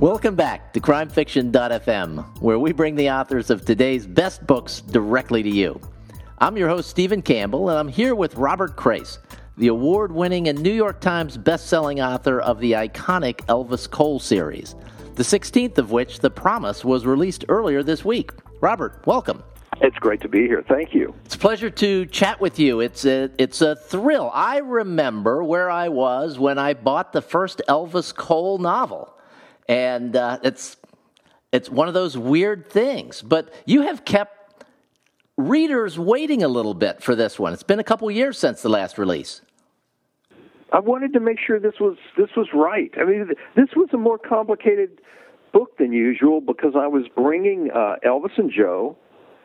Welcome back to CrimeFiction.fm, where we bring the authors of today's best books directly to you. I'm your host, Stephen Campbell, and I'm here with Robert Crais, the award winning and New York Times best-selling author of the iconic Elvis Cole series, the 16th of which, The Promise, was released earlier this week. Robert, welcome. It's great to be here. Thank you. It's a pleasure to chat with you. It's a, it's a thrill. I remember where I was when I bought the first Elvis Cole novel and uh, it's it's one of those weird things. But you have kept readers waiting a little bit for this one. It's been a couple years since the last release. I wanted to make sure this was this was right. I mean, this was a more complicated book than usual because I was bringing uh, Elvis and Joe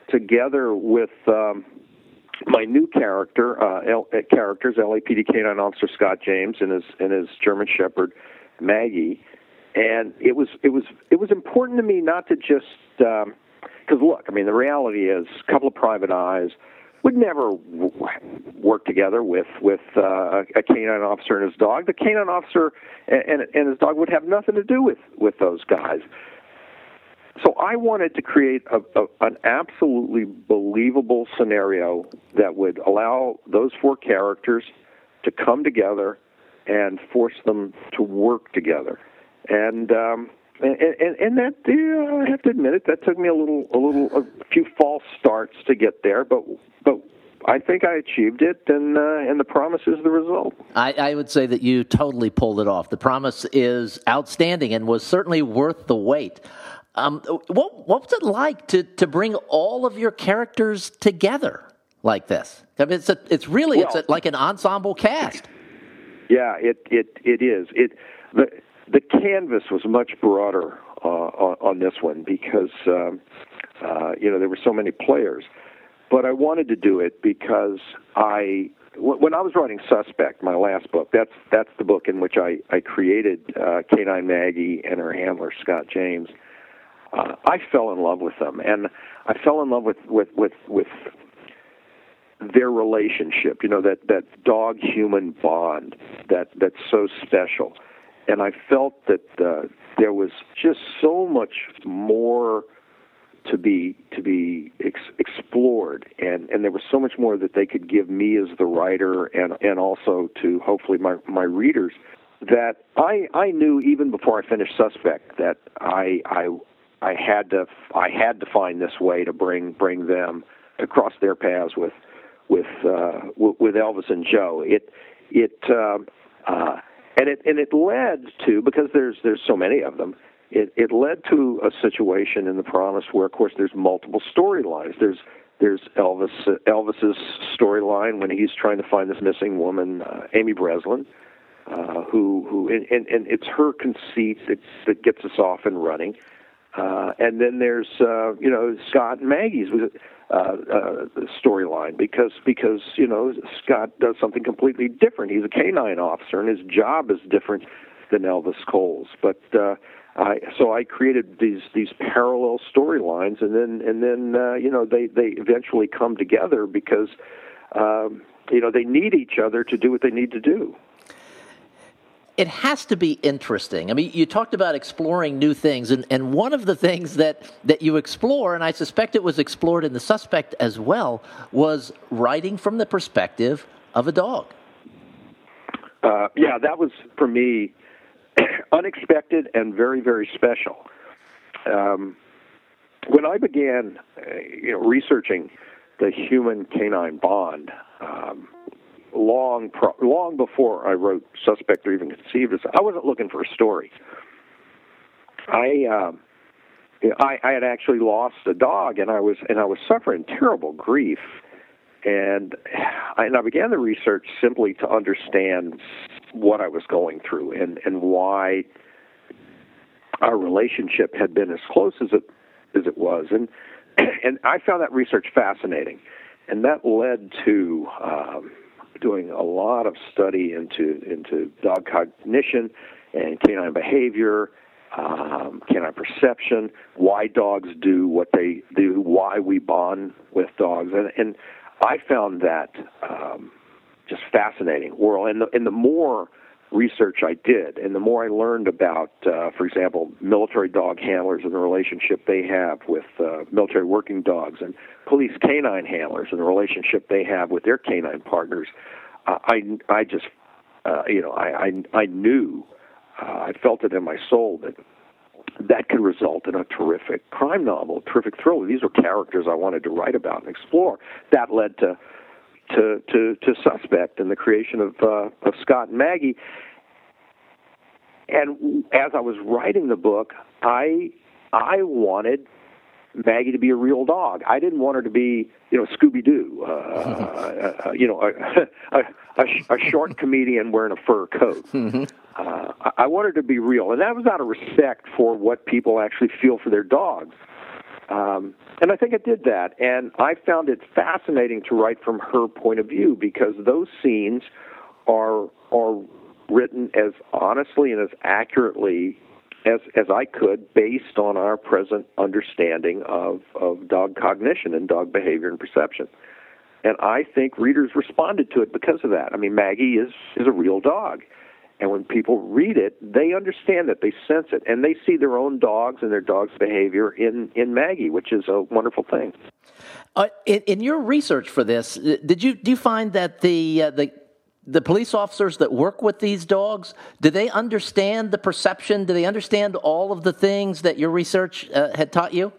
together with um, my new character, uh, L- uh, characters, LAPD canine officer Scott James and his and his German Shepherd Maggie, and it was it was it was important to me not to just because um, look, I mean, the reality is a couple of private eyes would never w- work together with with uh, a canine officer and his dog. The canine officer and, and, and his dog would have nothing to do with with those guys. So I wanted to create a, a, an absolutely believable scenario that would allow those four characters to come together and force them to work together and um, and, and, and that yeah, I have to admit it. That took me a little, a little, a few false starts to get there, but but I think I achieved it, and uh, and the promise is the result. I, I, would say that you totally pulled it off. The promise is outstanding and was certainly worth the wait. Um, what what was it like to to bring all of your characters together like this? I mean, it's a, it's really well, it's a, like an ensemble cast. Yeah, it it it is. It the the canvas was much broader uh, on, on this one because um, uh, you know there were so many players. But I wanted to do it because I, when I was writing Suspect, my last book, that's that's the book in which I I created uh, Canine Maggie and her handler Scott James. Uh, I fell in love with them, and I fell in love with with with with their relationship. You know that that dog human bond that that's so special and I felt that uh, there was just so much more to be to be ex- explored, and and there was so much more that they could give me as the writer, and and also to hopefully my my readers that I I knew even before I finished Suspect that I I I had to I had to find this way to bring bring them across their paths with with uh, with Elvis and Joe. It it uh, uh, and it and it led to because there's there's so many of them. It it led to a situation in the promise where, of course, there's multiple storylines. There's there's Elvis uh, Elvis's storyline when he's trying to find this missing woman, uh, Amy Breslin, uh, who who and, and, it's her conceit that that gets us off and running. Uh, and then there's uh, you know Scott and Maggie's uh, uh, storyline because because you know Scott does something completely different. He's a canine officer, and his job is different than Elvis Cole's. But uh, I so I created these these parallel storylines, and then and then uh, you know they they eventually come together because um, you know they need each other to do what they need to do it has to be interesting. I mean, you talked about exploring new things, and, and one of the things that, that you explore, and I suspect it was explored in The Suspect as well, was writing from the perspective of a dog. Uh, yeah, that was, for me, unexpected and very, very special. Um, when I began uh, you know, researching the human canine bond, um, long pro- long before I wrote Suspect or even conceived it. I wasn't looking for a story. I um, I, I had actually lost a dog, and I was and I was suffering terrible grief, and I, and I began the research simply to understand what I was going through and and why our relationship had been as close as it as it was, and and I found that research fascinating, and that led to um, doing a lot of study into into dog cognition and canine behavior, um, canine perception, why dogs do what they do, why we bond with dogs, and and I found that um, just fascinating world. And the, and the more research I did, and the more I learned about, uh, for example, military dog handlers and the relationship they have with uh, military working dogs, and police canine handlers and the relationship they have with their canine partners, uh, I I just uh, you know I I, I knew uh, I felt it in my soul that that could result in a terrific crime novel, a terrific thriller. These were characters I wanted to write about and explore. That led to to to, to Suspect and the creation of uh, of Scott and Maggie. And as I was writing the book, I I wanted Maggie to be a real dog. I didn't want her to be, you know, Scooby Doo, uh, uh, uh, you know, a, a, a, a short comedian wearing a fur coat. Mm-hmm. Uh, I wanted her to be real, and that was out of respect for what people actually feel for their dogs. Um, and I think it did that. And I found it fascinating to write from her point of view because those scenes are are written as honestly and as accurately as as I could based on our present understanding of, of dog cognition and dog behavior and perception. And I think readers responded to it because of that. I mean, Maggie is is a real dog. And when people read it, they understand it, they sense it, and they see their own dogs and their dog's behavior in, in Maggie, which is a wonderful thing. Uh, in, in, your research for this, uh, did you do you find that the uh, the the police officers that work with these dogs do they understand the perception? Do they understand all of the things that your research uh, had taught you?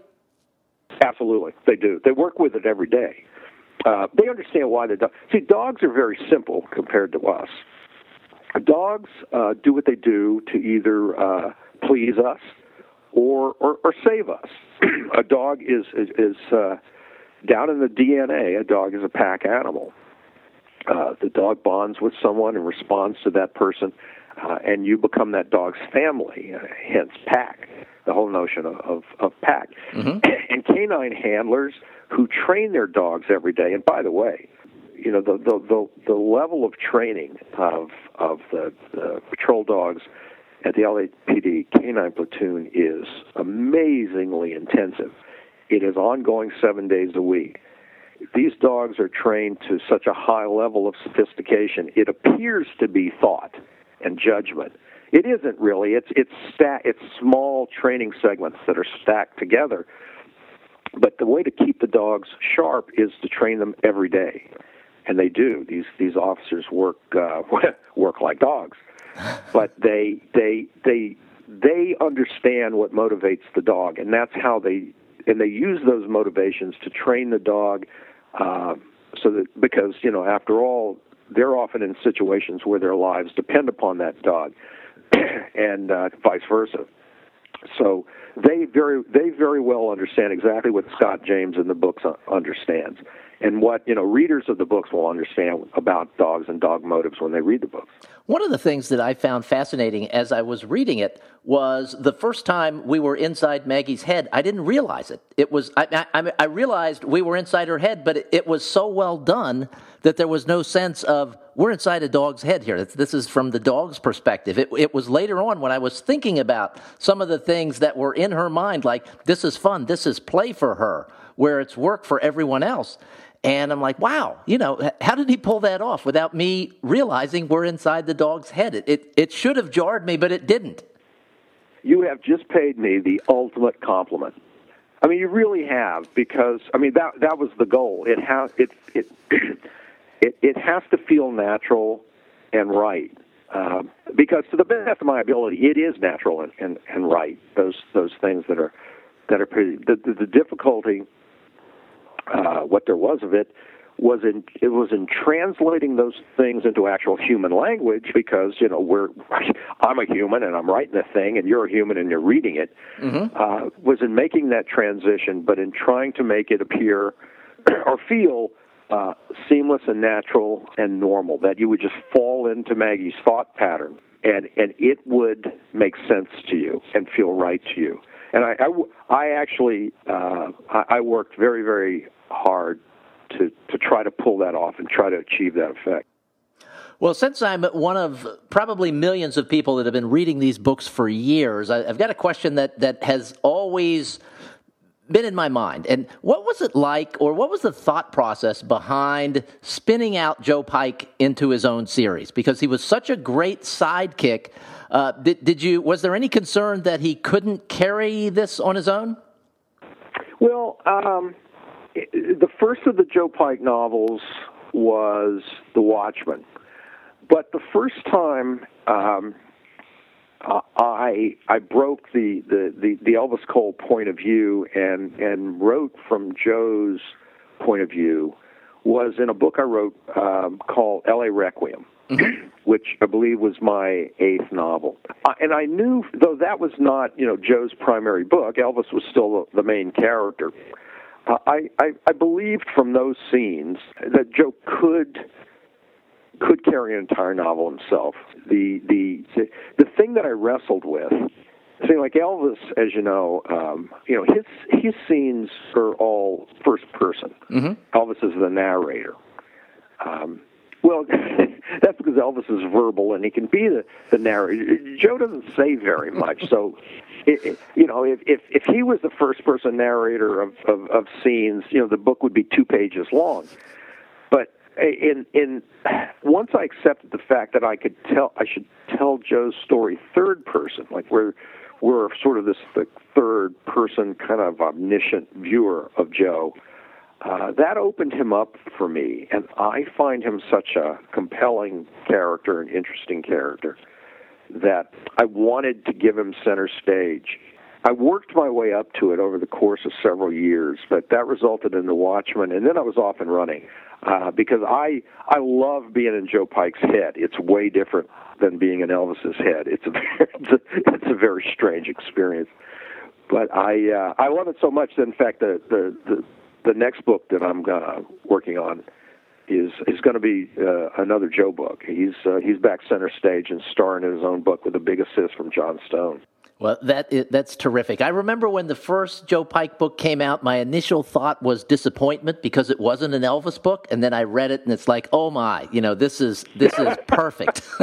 Absolutely, they do. They work with it every day. Uh, they understand why the dog. See, dogs are very simple compared to us dogs uh, do what they do to either uh, please us or or, or save us. a dog is is, is uh, down in the DNA. A dog is a pack animal. Uh, the dog bonds with someone and responds to that person, uh, and you become that dog's family. Uh, hence, pack. The whole notion of of, of pack. Mm-hmm. And canine handlers who train their dogs every day. And by the way, you know the the the, the level of training of of the, the patrol dogs at the LAPD canine platoon is amazingly intensive. It is ongoing seven days a week. These dogs are trained to such a high level of sophistication. It appears to be thought and judgment. It isn't really. It's it's sta- it's small training segments that are stacked together. But the way to keep the dogs sharp is to train them every day and they do. These these officers work uh, work like dogs, but they they they they understand what motivates the dog, and that's how they and they use those motivations to train the dog. Uh, so that because you know, after all, they're often in situations where their lives depend upon that dog, and uh, vice versa. So they very they very well understand exactly what Scott James in the books uh, understands, and what you know readers of the books will understand about dogs and dog motives when they read the books. One of the things that I found fascinating as I was reading it was the first time we were inside Maggie's head. I didn't realize it. It was I, I, I realized we were inside her head, but it, it, was so well done that there was no sense of we're inside a dog's head here. This is from the dog's perspective. It, it was later on when I was thinking about some of the things that were in her mind, like this is fun, this is play for her, where it's work for everyone else. And I'm like, wow, you know, how did he pull that off without me realizing we're inside the dog's head? It, it, it should have jarred me, but it didn't. You have just paid me the ultimate compliment. I mean, you really have, because I mean that that was the goal. It has it it it, it has to feel natural and right. Uh, because to the best of my ability, it is natural and, and, and right. Those those things that are that are pretty. The, the, the difficulty uh, what there was of it was in it was in translating those things into actual human language because you know we're I'm a human and I'm writing a thing and you're a human and you're reading it mm-hmm. uh, was in making that transition but in trying to make it appear or feel uh, seamless and natural and normal that you would just fall into Maggie's thought pattern and and it would make sense to you and feel right to you and I, I, I actually uh, I, I worked very very hard to to try to pull that off and try to achieve that effect. Well, since I'm one of probably millions of people that have been reading these books for years, I've got a question that that has always been in my mind. And what was it like, or what was the thought process behind spinning out Joe Pike into his own series? Because he was such a great sidekick. Uh, did, did you? Was there any concern that he couldn't carry this on his own? Well, um, the first of the Joe Pike novels was The Watchman, but the first time. Um, uh, I I broke the, the, the, the Elvis Cole point of view and and wrote from Joe's point of view was in a book I wrote um, called L.A. Requiem, mm-hmm. which I believe was my eighth novel. Uh, and I knew, though that was not you know Joe's primary book, Elvis was still the, the main character. Uh, I, I I believed from those scenes that Joe could could carry an entire novel himself. The the the thing that I wrestled with, see, like Elvis, as you know, um, you know his his scenes are all first person. Mm-hmm. Elvis is the narrator. Um, well, that's because Elvis is verbal and he can be the, the narrator. Joe doesn't say very much, so it, it, you know, if, if if he was the first person narrator of, of of scenes, you know, the book would be two pages long. But in in once I accepted the fact that I could tell I should tell Joe's story third person, like we're we're sort of this the third person kind of omniscient viewer of Joe. Uh, that opened him up for me, and I find him such a compelling character, an interesting character, that I wanted to give him center stage. I worked my way up to it over the course of several years, but that resulted in The Watchman, and then I was off and running uh, because I I love being in Joe Pike's head. It's way different than being in Elvis's head. It's a it's a, it's a very strange experience, but I uh, I love it so much that in fact the the the, the next book that I'm uh, working on is is going to be uh, another Joe book. He's uh, he's back center stage and starring in his own book with a big assist from Jon Stone. Well, that is, that's terrific. I remember when the first Joe Pike book came out, my initial thought was disappointment because it wasn't an Elvis book, and then I read it and it's like, oh my, you know, this is this is perfect.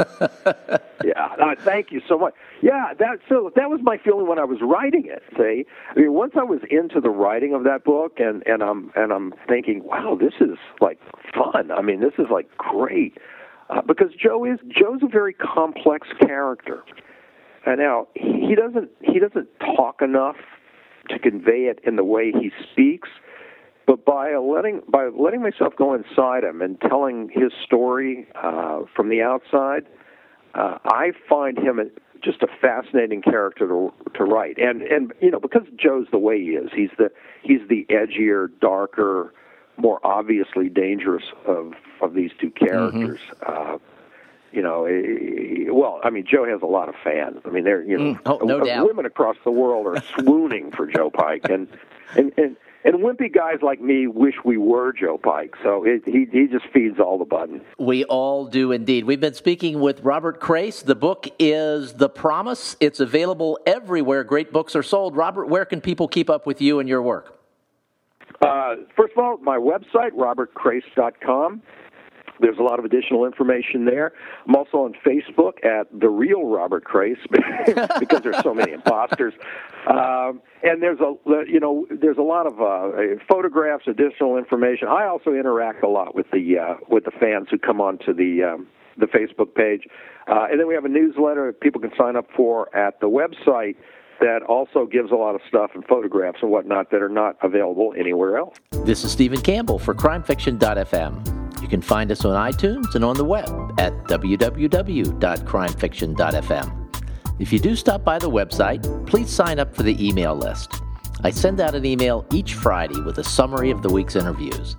yeah, uh, thank you so much. Yeah, that so that was my feeling when I was writing it. See, I mean, once I was into the writing of that book, and and I'm and I'm thinking, wow, this is like fun. I mean, this is like great. Uh, because Joe is Joe's a very complex character. And now he doesn't he doesn't talk enough to convey it in the way he speaks, but by letting by letting myself go inside him and telling his story uh, from the outside, uh, I find him a, just a fascinating character to to write. And and you know because Joe's the way he is, he's the he's the edgier, darker, more obviously dangerous of of these two characters. Mm-hmm. Uh, you know, eh, well, I mean, Joe has a lot of fans. I mean, they're you know, mm, oh, no women across the world are swooning for Joe Pike, and and and and wimpy guys like me wish we were Joe Pike. So it, he he just feeds all the buttons. We all do indeed. We've been speaking with Robert Crais. The book is The Promise. It's available everywhere great books are sold. Robert, where can people keep up with you and your work? Uh, first of all, my website, robertcrais.com. There's a lot of additional information there. I'm also on Facebook at the real Robert Crais because there's so many imposters. Um, and there's a you know there's a lot of uh, photographs, additional information. I also interact a lot with the uh, with the fans who come onto the um, the Facebook page, uh, and then we have a newsletter that people can sign up for at the website that also gives a lot of stuff and photographs and whatnot that are not available anywhere else. This is Stephen Campbell for CrimeFiction.fm. You can find us on iTunes and on the web at www.crimefiction.fm. If you do stop by the website, please sign up for the email list. I send out an email each Friday with a summary of the week's interviews.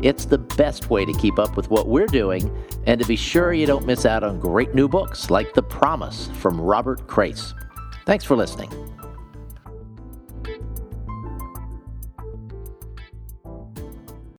It's the best way to keep up with what we're doing and to be sure you don't miss out on great new books like The Promise from Robert Crais. Thanks for listening.